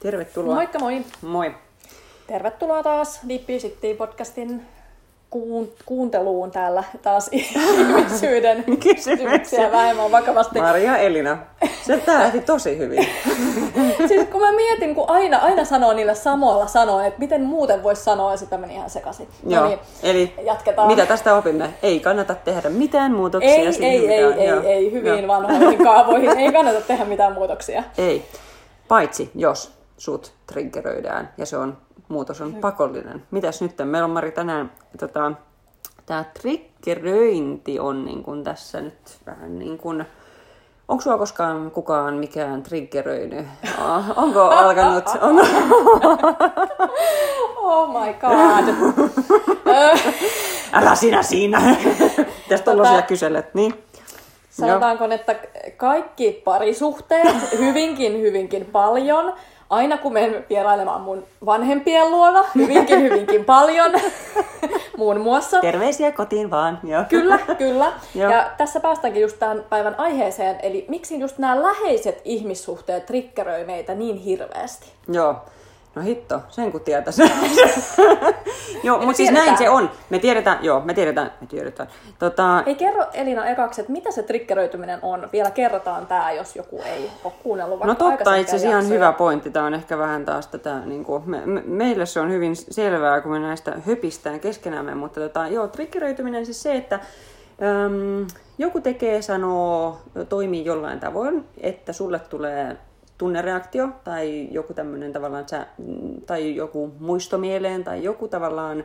Tervetuloa. Moikka moi! Moi. Tervetuloa taas Vippy podcastin kuun, kuunteluun täällä taas ihmisyyden kysymyksiä vähemmän vakavasti. Maria Elina, se lähti tosi hyvin. siis kun mä mietin, kun aina, aina sanoo niillä samoilla sanoilla, että miten muuten voisi sanoa, ja sitten meni ihan sekaisin. No Joo, niin, eli jatketaan. mitä tästä opimme? Ei kannata tehdä mitään muutoksia. Ei, ei, ei, ei, ei, ei, hyvin Joo. vanhoihin kaavoihin. ei kannata tehdä mitään muutoksia. Ei, paitsi jos sut triggeröidään ja se on muutos on pakollinen. Mitäs nyt? Meillä on Mari tänään tota, tämä triggeröinti on niin kuin tässä nyt vähän niin kuin... Onko sua koskaan kukaan mikään triggeröinyt? Onko alkanut? On... oh my god. Älä sinä siinä. Tästä tuollaisia tota, kyselet, niin? Sanotaanko, että kaikki parisuhteet hyvinkin, hyvinkin paljon aina kun menen vierailemaan mun vanhempien luona, hyvinkin hyvinkin paljon, muun muassa. Terveisiä kotiin vaan. Joo. Kyllä, kyllä. Joo. Ja tässä päästäänkin just tämän päivän aiheeseen, eli miksi just nämä läheiset ihmissuhteet triggeröi meitä niin hirveästi. Joo. No hitto, sen kun tietäisi. joo, mutta siis näin se on. Me tiedetään, joo, me tiedetään, me tiedetään. Tota... Ei kerro Elina ekaksi, että mitä se triggeröityminen on. Vielä kerrotaan tämä, jos joku ei ole kuunnellut No totta, itse asiassa ihan hyvä pointti. Tämä on ehkä vähän taas tätä, niin kuin, me, me, meille se on hyvin selvää, kun me näistä höpistään keskenämme, mutta tota, joo, triggeröityminen siis se, että äm, joku tekee, sanoo, toimii jollain tavoin, että sulle tulee tunnereaktio tai joku tämmöinen tavallaan, tai joku muisto mieleen tai joku tavallaan,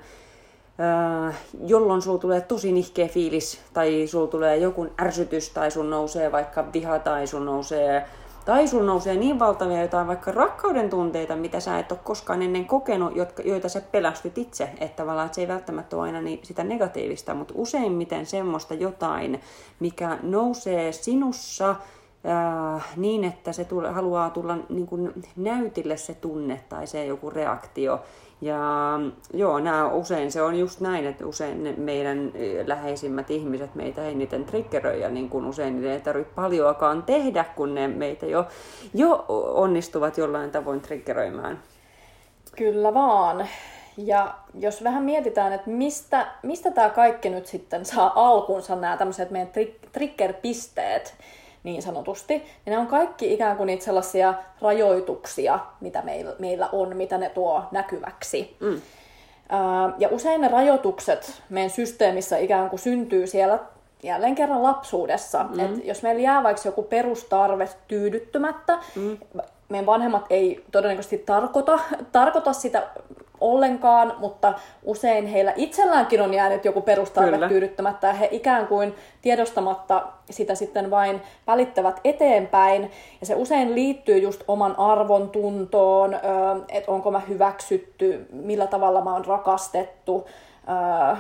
jolloin sulla tulee tosi nihkeä fiilis tai sulla tulee joku ärsytys tai sun nousee vaikka viha tai sun nousee tai sun nousee niin valtavia jotain vaikka rakkauden tunteita, mitä sä et ole koskaan ennen kokenut, jotka, joita sä pelästyt itse. Että tavallaan että se ei välttämättä ole aina niin, sitä negatiivista, mutta useimmiten semmoista jotain, mikä nousee sinussa äh, niin, että se tule, haluaa tulla niin kuin näytille se tunne tai se joku reaktio. Ja joo, nämä usein se on just näin, että usein meidän läheisimmät ihmiset meitä eniten triggeröi ja niin kuin usein ne ei tarvitse paljoakaan tehdä, kun ne meitä jo, jo onnistuvat jollain tavoin triggeröimään. Kyllä vaan. Ja jos vähän mietitään, että mistä, mistä tämä kaikki nyt sitten saa alkunsa, nämä tämmöiset meidän trigger-pisteet, niin sanotusti, niin ne on kaikki ikään kuin niitä sellaisia rajoituksia, mitä meillä, meillä on, mitä ne tuo näkyväksi. Mm. Ja usein ne rajoitukset meidän systeemissä ikään kuin syntyy siellä jälleen kerran lapsuudessa. Mm. Et jos meillä jää vaikka joku perustarve tyydyttymättä, mm. meidän vanhemmat ei todennäköisesti tarkoita, tarkoita sitä ollenkaan, mutta usein heillä itselläänkin on jäänyt joku perustarve Kyllä. tyydyttämättä ja he ikään kuin tiedostamatta sitä sitten vain välittävät eteenpäin. Ja se usein liittyy just oman arvon tuntoon, että onko mä hyväksytty, millä tavalla mä oon rakastettu,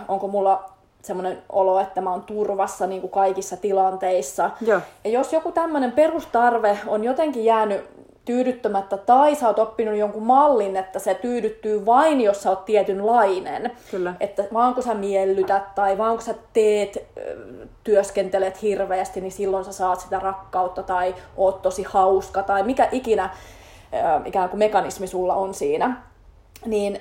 onko mulla semmoinen olo, että mä oon turvassa niin kuin kaikissa tilanteissa. Joo. Ja jos joku tämmöinen perustarve on jotenkin jäänyt tyydyttämättä, tai sä oot oppinut jonkun mallin, että se tyydyttyy vain, jos sä oot tietynlainen. Kyllä. Että vaan kun sä miellytät tai vaan kun sä teet, työskentelet hirveästi, niin silloin sä saat sitä rakkautta tai oot tosi hauska tai mikä ikinä ikään kuin mekanismi sulla on siinä. Niin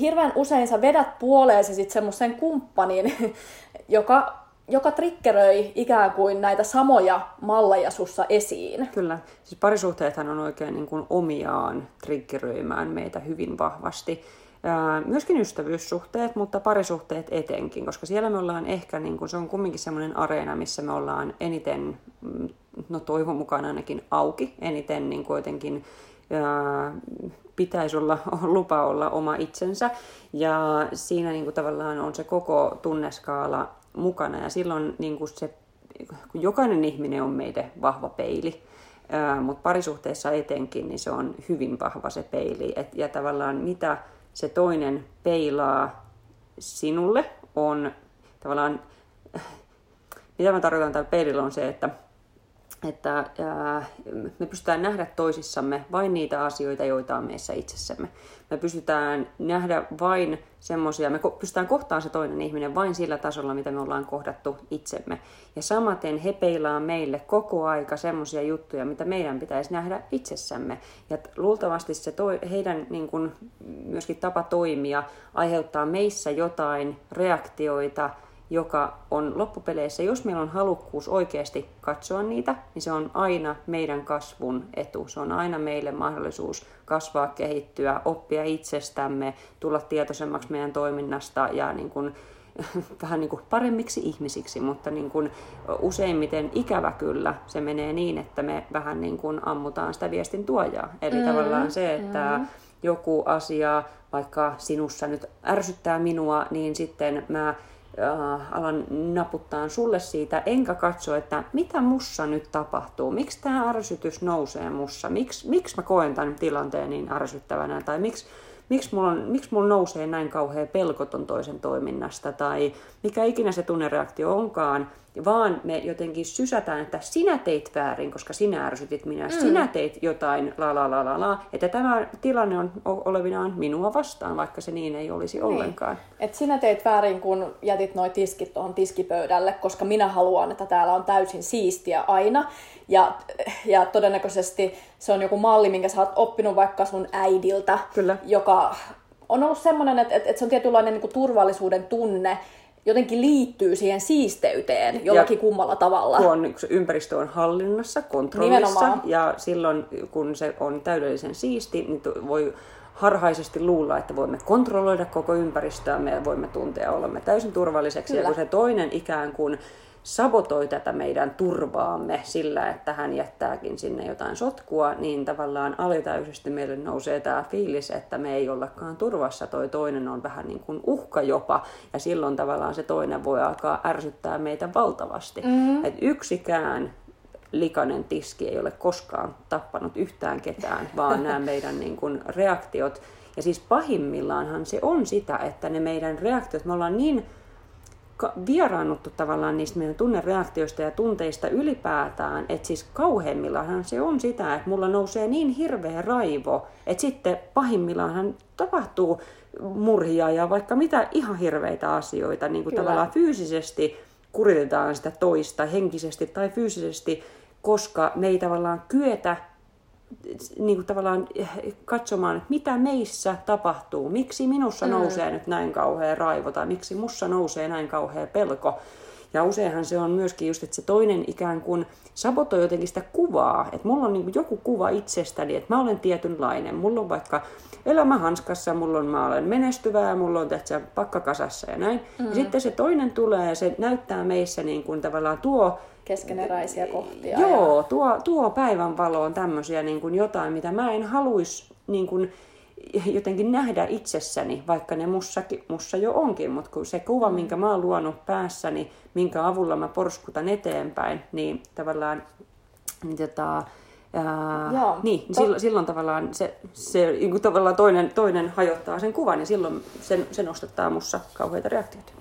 hirveän usein sä vedät puoleesi sitten semmoisen kumppanin, joka joka triggeröi ikään kuin näitä samoja malleja sussa esiin. Kyllä. Siis parisuhteethan on oikein niin kuin omiaan triggeröimään meitä hyvin vahvasti. myöskin ystävyyssuhteet, mutta parisuhteet etenkin, koska siellä me ollaan ehkä, niin kuin, se on kumminkin semmoinen areena, missä me ollaan eniten, mm, no toivon mukaan ainakin auki, eniten niin kuin jotenkin pitäisi olla lupa olla oma itsensä. Ja siinä niin kuin tavallaan on se koko tunneskaala mukana ja silloin niin kuin se, kun jokainen ihminen on meille vahva peili, mutta parisuhteessa etenkin, niin se on hyvin vahva se peili. Et, ja tavallaan mitä se toinen peilaa sinulle on tavallaan, mitä mä tarkoitan tällä peilillä on se, että että ää, me pystytään nähdä toisissamme vain niitä asioita, joita on meissä itsessämme. Me pystytään nähdä vain semmoisia, me pystytään kohtaan se toinen ihminen vain sillä tasolla, mitä me ollaan kohdattu itsemme. Ja samaten he peilaa meille koko aika semmoisia juttuja, mitä meidän pitäisi nähdä itsessämme. Ja luultavasti se toi, heidän niin kuin, myöskin tapa toimia aiheuttaa meissä jotain reaktioita, joka on loppupeleissä, jos meillä on halukkuus oikeasti katsoa niitä, niin se on aina meidän kasvun etu. Se on aina meille mahdollisuus kasvaa, kehittyä, oppia itsestämme, tulla tietoisemmaksi meidän toiminnasta ja niin kuin, vähän niin kuin paremmiksi ihmisiksi, mutta niin kuin useimmiten ikävä kyllä se menee niin, että me vähän niin kuin ammutaan sitä viestin tuojaa. Eli mm, tavallaan se, että mm. joku asia vaikka sinussa nyt ärsyttää minua, niin sitten mä äh, alan naputtaa sulle siitä, enkä katso, että mitä mussa nyt tapahtuu, miksi tämä ärsytys nousee mussa, miksi, miksi mä koen tämän tilanteen niin ärsyttävänä, tai miksi, miksi mulla, on, miksi mulla nousee näin kauhea pelkoton toisen toiminnasta, tai mikä ikinä se tunnereaktio onkaan, vaan me jotenkin sysätään, että sinä teit väärin, koska sinä ärsytit minä, mm. sinä teit jotain, la la la la la, että tämä tilanne on olevinaan minua vastaan, vaikka se niin ei olisi niin. ollenkaan. Et sinä teit väärin, kun jätit noi tiskit tuohon tiskipöydälle, koska minä haluan, että täällä on täysin siistiä aina. Ja, ja todennäköisesti se on joku malli, minkä sä oot oppinut vaikka sun äidiltä, Kyllä. joka on ollut semmoinen, että, että, että se on tietynlainen niin kuin turvallisuuden tunne, jotenkin liittyy siihen siisteyteen jollakin ja kummalla tavalla. Kun ympäristö on hallinnassa, kontrollissa Nimenomaan. ja silloin kun se on täydellisen siisti, niin voi harhaisesti luulla, että voimme kontrolloida koko ympäristöä, me voimme tuntea olemme täysin turvalliseksi. Kyllä. Ja kun se toinen ikään kuin sabotoi tätä meidän turvaamme sillä, että hän jättääkin sinne jotain sotkua, niin tavallaan alitäisesti meille nousee tämä fiilis, että me ei ollakaan turvassa, toi toinen on vähän niin kuin uhka jopa, ja silloin tavallaan se toinen voi alkaa ärsyttää meitä valtavasti. Mm-hmm. Et yksikään likainen tiski ei ole koskaan tappanut yhtään ketään, vaan nämä meidän niin kuin reaktiot, ja siis pahimmillaanhan se on sitä, että ne meidän reaktiot, me ollaan niin vieraannuttu tavallaan niistä meidän tunnereaktioista ja tunteista ylipäätään, että siis kauheimmillaan se on sitä, että mulla nousee niin hirveä raivo, että sitten pahimmillaan tapahtuu murhia ja vaikka mitä ihan hirveitä asioita, niin kuin tavallaan fyysisesti kuritetaan sitä toista henkisesti tai fyysisesti, koska me ei tavallaan kyetä niin kuin tavallaan eh, katsomaan, että mitä meissä tapahtuu, miksi minussa mm. nousee nyt näin kauhea raivo tai miksi mussa nousee näin kauhea pelko. Ja useinhan se on myöskin just, että se toinen ikään kuin sabotoi jotenkin sitä kuvaa, että mulla on niin joku kuva itsestäni, että mä olen tietynlainen, mulla on vaikka elämä hanskassa, mulla on, mä olen menestyvää, mulla on tässä pakkakasassa ja näin. Mm. Ja sitten se toinen tulee ja se näyttää meissä niin kuin tavallaan tuo keskeneräisiä kohtia. Joo, ja... tuo, tuo päivän valoon tämmöisiä niin kuin jotain, mitä mä en haluaisi niin kuin, jotenkin nähdä itsessäni, vaikka ne mussa, mussa jo onkin, mutta kun se kuva, mm. minkä mä oon luonut päässäni, minkä avulla mä porskutan eteenpäin, niin tavallaan niin tota, Ää, Joo, niin, to... silloin, silloin tavallaan se, se niin tavallaan toinen, toinen hajottaa sen kuvan ja silloin sen, se nostattaa mussa kauheita reaktioita.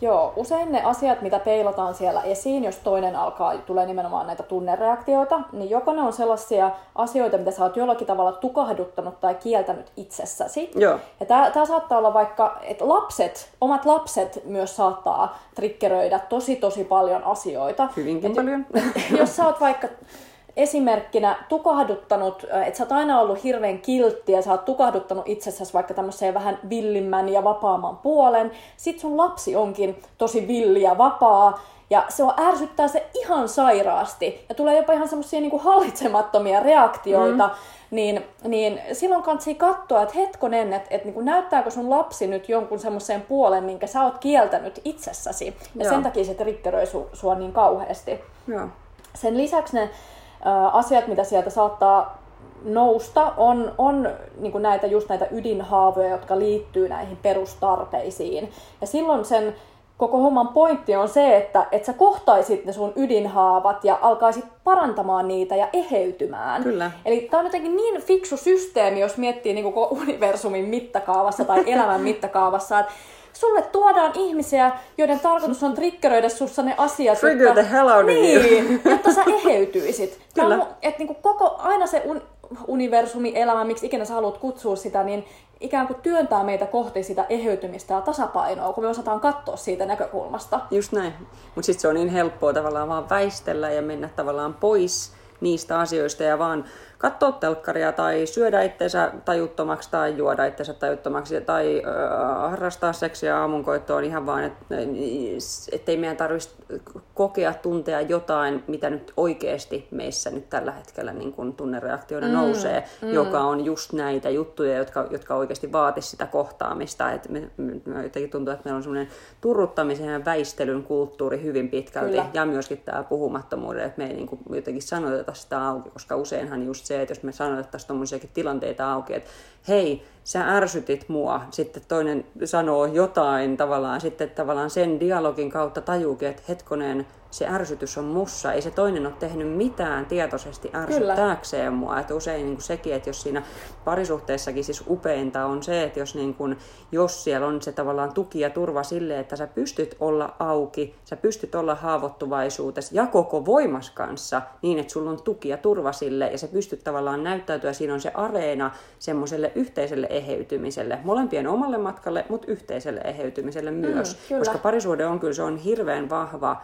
Joo, usein ne asiat, mitä peilataan siellä esiin, jos toinen alkaa, tulee nimenomaan näitä tunnereaktioita, niin joko ne on sellaisia asioita, mitä sä oot jollakin tavalla tukahduttanut tai kieltänyt itsessäsi. Joo. Ja tää, tää saattaa olla vaikka, että lapset, omat lapset myös saattaa triggeröidä tosi tosi paljon asioita. Hyvinkin et, paljon. Jos sä oot vaikka esimerkkinä tukahduttanut, että sä oot aina ollut hirveän kiltti ja sä oot tukahduttanut itsessäsi vaikka tämmöiseen vähän villimmän ja vapaamman puolen. Sit sun lapsi onkin tosi villi ja vapaa ja se on ärsyttää se ihan sairaasti ja tulee jopa ihan semmoisia niinku hallitsemattomia reaktioita. Mm. Niin, niin silloin kannattaa katsoa, että hetkonen, että, että niin näyttääkö sun lapsi nyt jonkun semmoiseen puolen, minkä sä oot kieltänyt itsessäsi. Ja Joo. sen takia se triggeröi su, sua niin kauheasti. Joo. Sen lisäksi ne asiat, mitä sieltä saattaa nousta, on, on niin näitä, just näitä ydinhaavoja, jotka liittyy näihin perustarpeisiin. Ja silloin sen koko homman pointti on se, että, että sä kohtaisit ne sun ydinhaavat ja alkaisit parantamaan niitä ja eheytymään. Kyllä. Eli tämä on jotenkin niin fiksu systeemi, jos miettii niin koko universumin mittakaavassa tai elämän mittakaavassa, että sulle tuodaan ihmisiä, joiden tarkoitus on triggeröidä sussa ne asiat, Trigger jotta, the hell out of niin, jotta sä eheytyisit. Kyllä. On, et niinku koko, aina se un, universumi, elämä, miksi ikinä sä haluat kutsua sitä, niin ikään kuin työntää meitä kohti sitä eheytymistä ja tasapainoa, kun me osataan katsoa siitä näkökulmasta. Just näin. Mutta sitten se on niin helppoa tavallaan vaan väistellä ja mennä tavallaan pois niistä asioista ja vaan katsoa telkkaria tai syödä itseensä tajuttomaksi tai juoda itseensä tajuttomaksi tai äh, harrastaa seksiä aamunkoittoon ihan vaan, et, ettei meidän tarvitsisi kokea, tuntea jotain, mitä nyt oikeasti meissä nyt tällä hetkellä niin kun tunnereaktioina mm, nousee, mm. joka on just näitä juttuja, jotka, jotka oikeasti vaatisi sitä kohtaamista. Et me, me jotenkin tuntuu, että meillä on semmoinen turruttamisen ja väistelyn kulttuuri hyvin pitkälti Kyllä. ja myöskin tämä puhumattomuuden, että me ei niin kuin jotenkin sanoteta sitä auki, koska useinhan just se, että jos me sanotettaisiin tuommoisiakin tilanteita auki, että hei, sä ärsytit mua, sitten toinen sanoo jotain tavallaan, sitten tavallaan sen dialogin kautta tajuukin, että hetkonen, se ärsytys on mussa. Ei se toinen ole tehnyt mitään tietoisesti ärsyttääkseen mua. Että usein niin kuin sekin, että jos siinä parisuhteessakin siis upeinta on se, että jos, niin kuin, jos siellä on se tavallaan tuki ja turva sille, että sä pystyt olla auki, sä pystyt olla haavoittuvaisuutesi ja koko voimas kanssa niin, että sulla on tuki ja turva sille ja sä pystyt tavallaan näyttäytyä, siinä on se areena semmoiselle yhteiselle eheytymiselle, molempien omalle matkalle, mutta yhteiselle eheytymiselle myös. Mm, Koska parisuhde on kyllä, se on hirveän vahva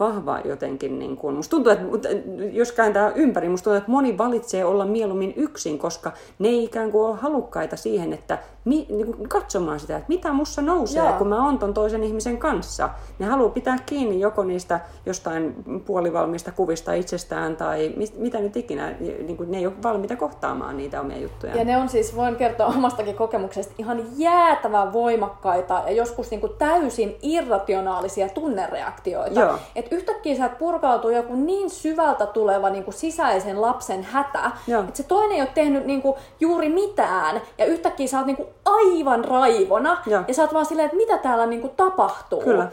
vahva jotenkin, niin kuin, musta tuntuu, että jos kääntää ympäri, musta tuntuu, että moni valitsee olla mieluummin yksin, koska ne ei ikään kuin ole halukkaita siihen, että mi, niin kuin katsomaan sitä, että mitä mussa nousee, Joo. kun mä oon ton toisen ihmisen kanssa. Ne haluaa pitää kiinni joko niistä jostain puolivalmista kuvista itsestään tai mit, mitä nyt ikinä, niin kuin ne ei ole valmiita kohtaamaan niitä omia juttuja. Ja ne on siis, voin kertoa omastakin kokemuksesta, ihan jäätävän voimakkaita ja joskus niin kuin täysin irrationaalisia tunnereaktioita. Joo. Et yhtäkkiä sä purkautuu joku niin syvältä tuleva niin kuin sisäisen lapsen hätä, että se toinen ei ole tehnyt niin kuin juuri mitään ja yhtäkkiä sä oot niin kuin aivan raivona. Ja, ja sä oot vaan silleen, että mitä täällä niinku tapahtuu. Kyllä.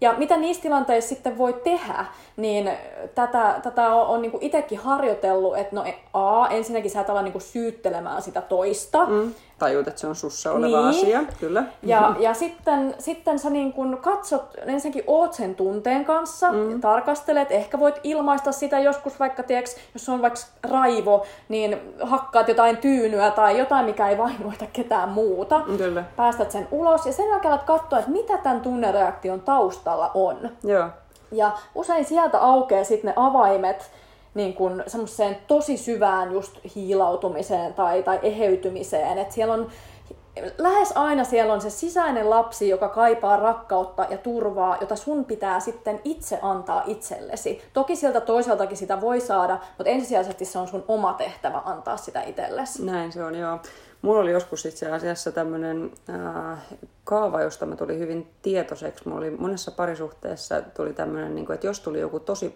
Ja mitä niissä tilanteissa sitten voi tehdä, niin tätä, tätä on, on niinku itsekin harjoitellut, että no A, ensinnäkin sä et ala niinku syyttelemään sitä toista. Mm tajut, että se on sussa oleva niin. asia, kyllä. Ja, ja sitten, sitten sä niin kun katsot, ensinnäkin oot sen tunteen kanssa, mm. tarkastelet, ehkä voit ilmaista sitä joskus vaikka, tieks, jos on vaikka raivo, niin hakkaat jotain tyynyä tai jotain, mikä ei vahingoita ketään muuta. Kyllä. Päästät sen ulos ja sen jälkeen alat katsoa, että mitä tämän tunnereaktion taustalla on. Joo. Ja usein sieltä aukeaa sitten ne avaimet, niin kuin semmoiseen tosi syvään just hiilautumiseen tai, tai eheytymiseen. Että siellä on lähes aina siellä on se sisäinen lapsi, joka kaipaa rakkautta ja turvaa, jota sun pitää sitten itse antaa itsellesi. Toki sieltä toiseltakin sitä voi saada, mutta ensisijaisesti se on sun oma tehtävä antaa sitä itsellesi. Näin se on, joo. Mulla oli joskus itse asiassa tämmöinen äh, kaava, josta mä tulin hyvin tietoiseksi. Mulla oli monessa parisuhteessa tuli tämmöinen, niin kuin, että jos tuli joku tosi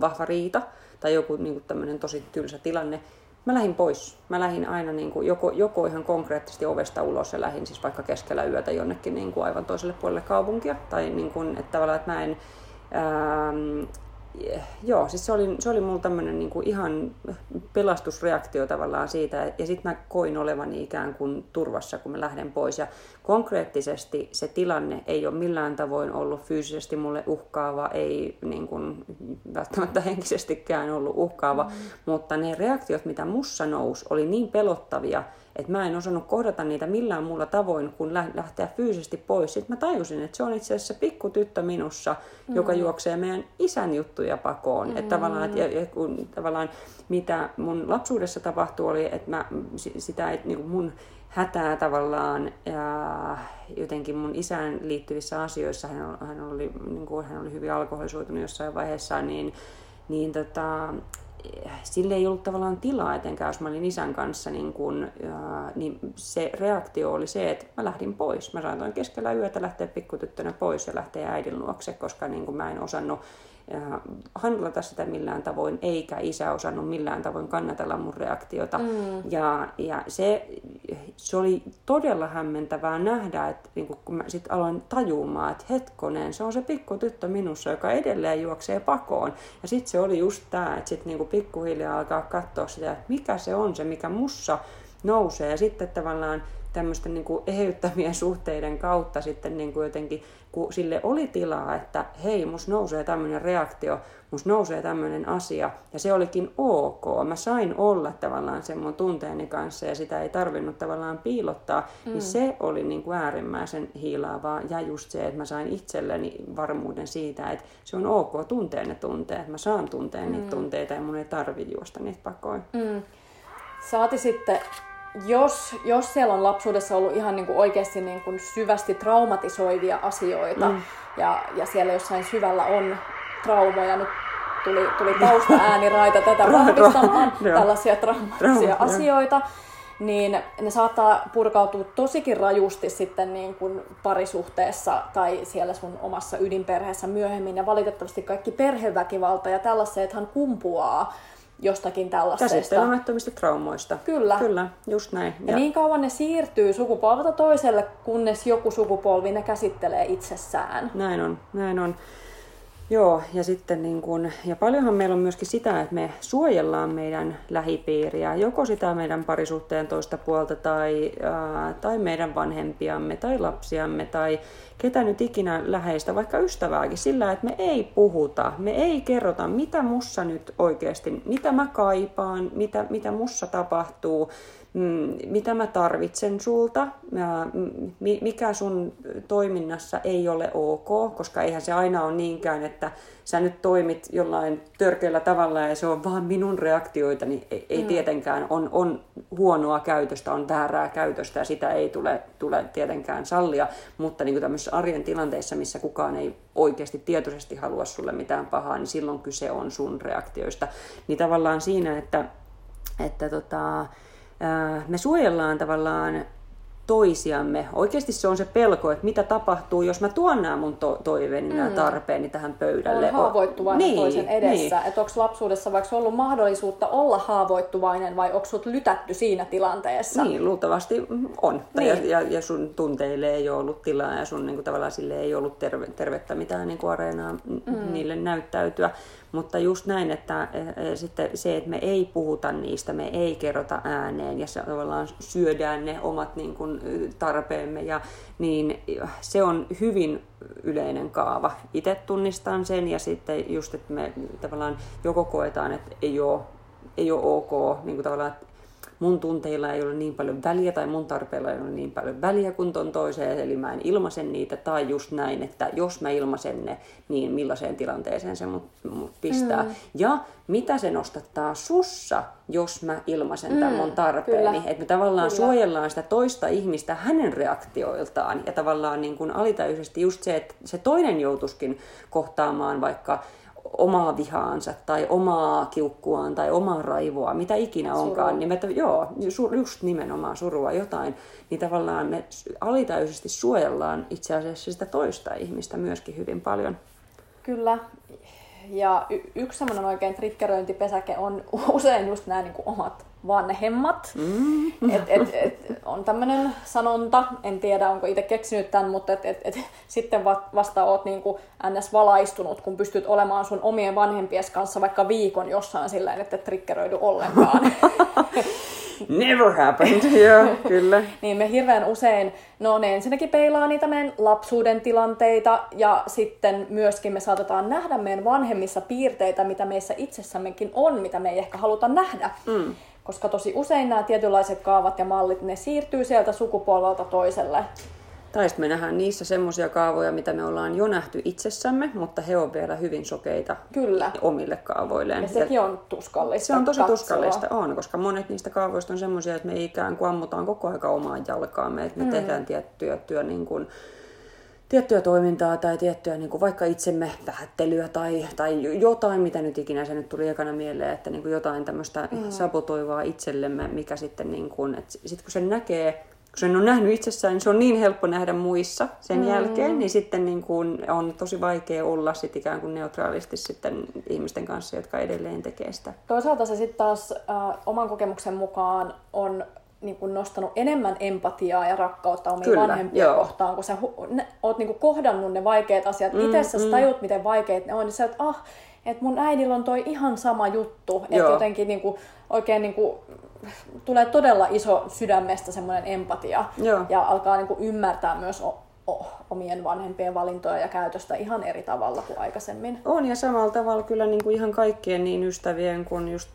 vahva riita, tai joku niin kuin tämmöinen tosi tylsä tilanne, mä lähdin pois. Mä lähdin aina niin kuin, joko, joko ihan konkreettisesti ovesta ulos ja lähdin siis vaikka keskellä yötä jonnekin niin kuin aivan toiselle puolelle kaupunkia. Tai niin kuin, että tavallaan, että mä en, ähm, joo, siis se oli, se oli mulla tämmöinen niin kuin ihan pelastusreaktio tavallaan siitä, ja sitten mä koin olevani ikään kuin turvassa, kun mä lähden pois. Ja konkreettisesti se tilanne ei ole millään tavoin ollut fyysisesti mulle uhkaava, ei niin kuin, välttämättä henkisestikään ollut uhkaava, mm. mutta ne reaktiot, mitä mussa nousi, oli niin pelottavia, että mä en osannut kohdata niitä millään muulla tavoin kuin lähteä fyysisesti pois. Sitten mä tajusin, että se on itse asiassa pikku tyttö minussa, mm. joka juoksee meidän isän juttuja pakoon. Mm. Että tavallaan, että, ja, kun, tavallaan mitä mun lapsuudessa tapahtui oli, että mä sitä, että niin mun hätää tavallaan ja jotenkin mun isään liittyvissä asioissa, hän, hän, oli, niin kuin, hän oli hyvin alkoholisoitunut jossain vaiheessa, niin, niin tota, sille ei ollut tavallaan tilaa etenkään, jos mä olin isän kanssa, niin, kun, ja, niin se reaktio oli se, että mä lähdin pois. Mä saatoin keskellä yötä lähteä pikkutyttönä pois ja lähteä äidin luokse, koska niin mä en osannut handlata sitä millään tavoin, eikä isä osannut millään tavoin kannatella mun reaktiota. Mm. Ja, ja se, se oli todella hämmentävää nähdä, että niin kun mä sitten aloin tajumaan, että hetkonen, se on se pikku tyttö minussa, joka edelleen juoksee pakoon. Ja sitten se oli just tämä, että sitten niin pikkuhiljaa alkaa katsoa sitä, että mikä se on se, mikä mussa nousee. Ja sitten tavallaan tämmöisten niin kuin eheyttävien suhteiden kautta sitten niin kuin jotenkin, kun sille oli tilaa, että hei, mus nousee tämmöinen reaktio, mus nousee tämmöinen asia, ja se olikin ok. Mä sain olla tavallaan sen mun tunteeni kanssa, ja sitä ei tarvinnut tavallaan piilottaa, niin mm. niin se oli niin kuin äärimmäisen hiilaavaa, ja just se, että mä sain itselleni varmuuden siitä, että se on ok tuntea ne tunteet, mä saan tuntea mm. niitä tunteita, ja mun ei tarvi juosta niitä pakoin. Mm. Saati sitten jos, jos siellä on lapsuudessa ollut ihan niin kuin oikeasti niin kuin syvästi traumatisoivia asioita mm. ja, ja siellä jossain syvällä on traumoja, nyt tuli, tuli taustaääniraita tätä vahvistamaan, tällaisia traumatisia asioita, niin ne saattaa purkautua tosikin rajusti sitten niin kuin parisuhteessa tai siellä sun omassa ydinperheessä myöhemmin. Ja valitettavasti kaikki perheväkivalta ja tällaisethan kumpuaa jostakin tällaisesta. Käsittelemättömistä traumoista. Kyllä. Kyllä, just näin. Ja, ja niin kauan ne siirtyy sukupolvelta toiselle, kunnes joku sukupolvi ne käsittelee itsessään. Näin on, näin on. Joo, ja sitten niin kun, ja paljonhan meillä on myöskin sitä, että me suojellaan meidän lähipiiriä, joko sitä meidän parisuhteen toista puolta tai, ää, tai meidän vanhempiamme tai lapsiamme tai ketä nyt ikinä läheistä, vaikka ystävääkin, sillä että me ei puhuta, me ei kerrota, mitä mussa nyt oikeasti, mitä mä kaipaan, mitä, mitä mussa tapahtuu, mitä mä tarvitsen sulta, mikä sun toiminnassa ei ole ok, koska eihän se aina ole niinkään, että sä nyt toimit jollain törkeällä tavalla ja se on vaan minun reaktioita, niin ei, mm. tietenkään, on, on huonoa käytöstä, on väärää käytöstä ja sitä ei tule, tule tietenkään sallia, mutta niin kuin tämmöisissä arjen tilanteissa, missä kukaan ei oikeasti tietoisesti halua sulle mitään pahaa, niin silloin kyse on sun reaktioista. Niin tavallaan siinä, että, että tota, me suojellaan tavallaan toisiamme. Oikeasti se on se pelko, että mitä tapahtuu, jos mä tuon nämä mun to- toiveeni, mm. nämä tarpeeni tähän pöydälle. On haavoittuvainen niin, toisen edessä. Niin. Että onko lapsuudessa vaikka ollut mahdollisuutta olla haavoittuvainen vai onko sut lytätty siinä tilanteessa? Niin, luultavasti on. Niin. Ja, ja, ja sun tunteille ei ole ollut tilaa ja sun niin kuin, tavallaan sille ei ollut terve, tervettä mitään niin kuin areenaa mm. niille näyttäytyä. Mutta just näin, että e, e, sitten se, että me ei puhuta niistä, me ei kerrota ääneen ja se, tavallaan syödään ne omat niin kuin, tarpeemme, ja, niin se on hyvin yleinen kaava. Itse tunnistan sen ja sitten just, että me tavallaan joko koetaan, että ei ole, ei ole ok, niin kuin tavallaan, että mun tunteilla ei ole niin paljon väliä tai mun tarpeilla ei ole niin paljon väliä kuin ton toiseen, eli mä en ilmaisen niitä, tai just näin, että jos mä ilmaisen ne, niin millaiseen tilanteeseen se mut, mut pistää. Mm. Ja mitä se nostattaa sussa, jos mä ilmaisen mm, tämän mun tarpeeni. Että me tavallaan kyllä. suojellaan sitä toista ihmistä hänen reaktioiltaan, ja tavallaan niin kuin alitäisesti just se, että se toinen joutuskin kohtaamaan vaikka omaa vihaansa tai omaa kiukkuaan tai omaa raivoa, mitä ikinä surua. onkaan, niin me, joo, just nimenomaan surua jotain, niin tavallaan me alitäisesti suojellaan itse asiassa sitä toista ihmistä myöskin hyvin paljon. Kyllä, ja y- yksi semmoinen oikein triggeröintipesäke on usein just nämä niin omat vanhemmat. Mm. Et, et, et, on tämmöinen sanonta, en tiedä onko itse keksinyt tämän, mutta et, et, et, sitten vasta oot niin kuin ns. valaistunut, kun pystyt olemaan sun omien vanhempies kanssa vaikka viikon jossain sillä että et triggeröidy ollenkaan. Never happened, joo, kyllä. niin me hirveän usein, no ne ensinnäkin peilaa niitä meidän lapsuuden tilanteita ja sitten myöskin me saatetaan nähdä meidän vanhemmissa piirteitä, mitä meissä itsessämmekin on, mitä me ei ehkä haluta nähdä. Mm. Koska tosi usein nämä tietynlaiset kaavat ja mallit, ne siirtyy sieltä sukupolvelta toiselle. Tai sitten me nähdään niissä semmoisia kaavoja, mitä me ollaan jo nähty itsessämme, mutta he on vielä hyvin sokeita Kyllä. omille kaavoilleen. Ja sekin on tuskallista Se on tosi katsoa. tuskallista, on, koska monet niistä kaavoista on semmoisia, että me ikään kuin ammutaan koko ajan omaan jalkaamme, että me mm. tehdään tiettyä työ, niin kuin, tiettyä toimintaa tai tiettyä niin kuin vaikka itsemme vähättelyä tai, tai jotain, mitä nyt ikinä se nyt tuli ekana mieleen, että niin kuin jotain tämmöistä mm. sabotoivaa itsellemme, mikä sitten, niin kuin, että sit kun sen näkee kun sen on nähnyt itsessään, niin se on niin helppo nähdä muissa sen mm. jälkeen, niin sitten niin kuin on tosi vaikea olla sit ikään kuin neutraalisti sitten ihmisten kanssa, jotka edelleen tekee sitä. Toisaalta se sitten taas äh, oman kokemuksen mukaan on niin kuin nostanut enemmän empatiaa ja rakkautta omiin Kyllä, vanhempia joo. kohtaan, kun sä ne, oot niin kuin kohdannut ne vaikeat asiat mm, itse, sä mm. tajut, miten vaikeat ne on, niin sä että ah, että mun äidillä on toi ihan sama juttu, että jotenkin niin kuin, oikein niin kuin, tulee todella iso sydämestä semmoinen empatia Joo. ja alkaa niin kuin ymmärtää myös omien vanhempien valintoja ja käytöstä ihan eri tavalla kuin aikaisemmin. On ja samalla tavalla kyllä niin kuin ihan kaikkien niin ystävien kuin just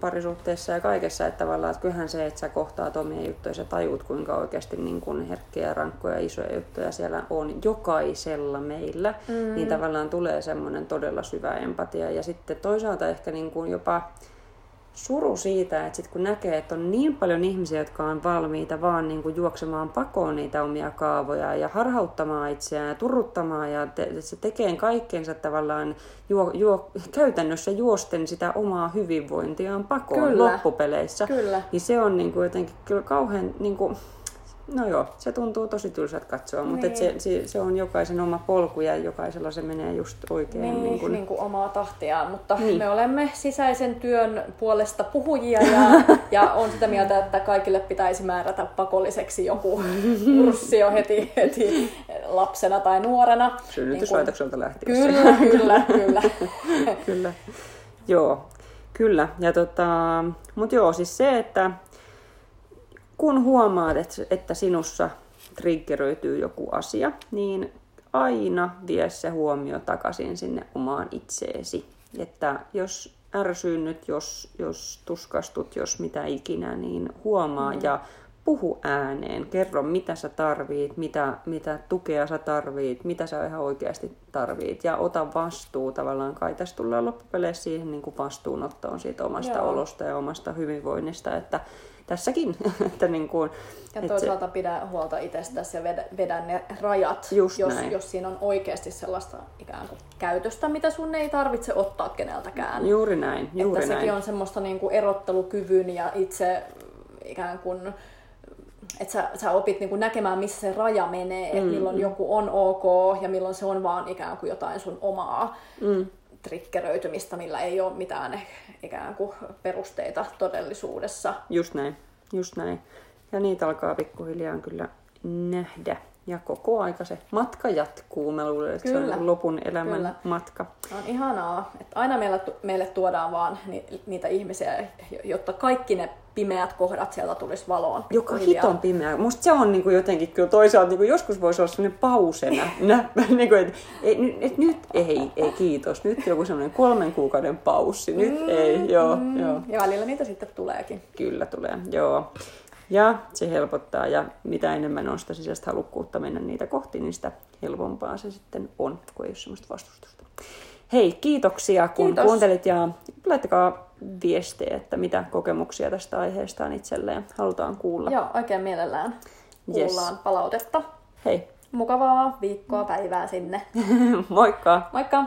parisuhteessa ja kaikessa, että tavallaan että kyllähän se, että sä kohtaat omia juttuja, sä tajuut kuinka oikeasti niin kuin herkkiä, rankkoja, isoja juttuja siellä on jokaisella meillä, mm. niin tavallaan tulee semmoinen todella syvä empatia ja sitten toisaalta ehkä niin kuin jopa suru siitä, että sit kun näkee, että on niin paljon ihmisiä, jotka on valmiita vaan niin kuin juoksemaan pakoon niitä omia kaavoja ja harhauttamaan itseään ja turruttamaan ja te, se tekee kaikkeensa tavallaan juo, juo, käytännössä juosten sitä omaa hyvinvointiaan pakoon Kyllä. loppupeleissä. Kyllä. Niin se on niin kuin jotenkin kyllä kauhean, niin kuin, no joo, se tuntuu tosi tylsät katsoa, niin. mutta et se, se, se, on jokaisen oma polku ja jokaisella se menee just oikein. Niin, niin, kuin, niin kuin omaa tahtiaan, mutta Niin. niin. me olemme sisäisen työn puolesta puhujia ja, ja on sitä mieltä, että kaikille pitäisi määrätä pakolliseksi joku kurssi jo heti, heti lapsena tai nuorena. Synnytyslaitokselta lähtien. Kyllä, kyllä, kyllä. kyllä. Joo, kyllä. Ja tota, mutta joo, siis se, että kun huomaat, että, sinussa triggeröityy joku asia, niin aina vie se huomio takaisin sinne omaan itseesi. Että jos ärsyynnyt, jos, jos tuskastut, jos mitä ikinä, niin huomaa mm. ja puhu ääneen. Kerro, mitä sä tarvit, mitä, mitä tukea sä tarvit, mitä sä ihan oikeasti tarvit. Ja ota vastuu tavallaan. Kai tässä tullaan loppupeleissä siihen niin kuin vastuunottoon siitä omasta Joo. olosta ja omasta hyvinvoinnista. Että tässäkin, että niin kuin, Ja että toisaalta pidä huolta itsestäsi ja vedä, vedä ne rajat, Just jos, näin. jos siinä on oikeasti sellaista ikään kuin käytöstä, mitä sun ei tarvitse ottaa keneltäkään. juuri näin, juuri että sekin näin. on semmoista niin kuin erottelukyvyn ja itse ikään kuin, että sä, sä opit niin kuin näkemään, missä se raja menee, mm, että milloin joku on ok ja milloin se on vaan ikään kuin jotain sun omaa mm. triggeröitymistä, millä ei ole mitään eh- ikään kuin perusteita todellisuudessa. Just näin, just näin. Ja niitä alkaa pikkuhiljaa kyllä nähdä. Ja koko aika se matka jatkuu. Mä luulen, että se on Kyllä. niin kuin lopun elämän Kyllä. matka. On ihanaa, että aina meille, meille tuodaan vaan ni, niitä ihmisiä, jotta kaikki ne pimeät kohdat sieltä tulisi valoon. Joka pikkuhiljaa. hiton pimeä. Musta se on niinku jotenkin kyllä toisaalta niinku joskus voisi olla sellainen pausena. Niinku, että et, et, nyt ei, ei kiitos. Nyt joku sellainen kolmen kuukauden paussi. Nyt mm, ei, joo, mm. joo. Ja välillä niitä sitten tuleekin. Kyllä tulee, joo. Ja se helpottaa ja mitä enemmän on sitä sisäistä halukkuutta mennä niitä kohti, niin sitä helpompaa se sitten on, kun ei ole sellaista vastustusta. Hei, kiitoksia kun Kiitos. kuuntelit ja laittakaa viestejä, että mitä kokemuksia tästä aiheesta on itselleen. Halutaan kuulla. Joo, oikein mielellään Yes. kuullaan palautetta. Hei, Mukavaa viikkoa, päivää sinne. moikka! Moikka!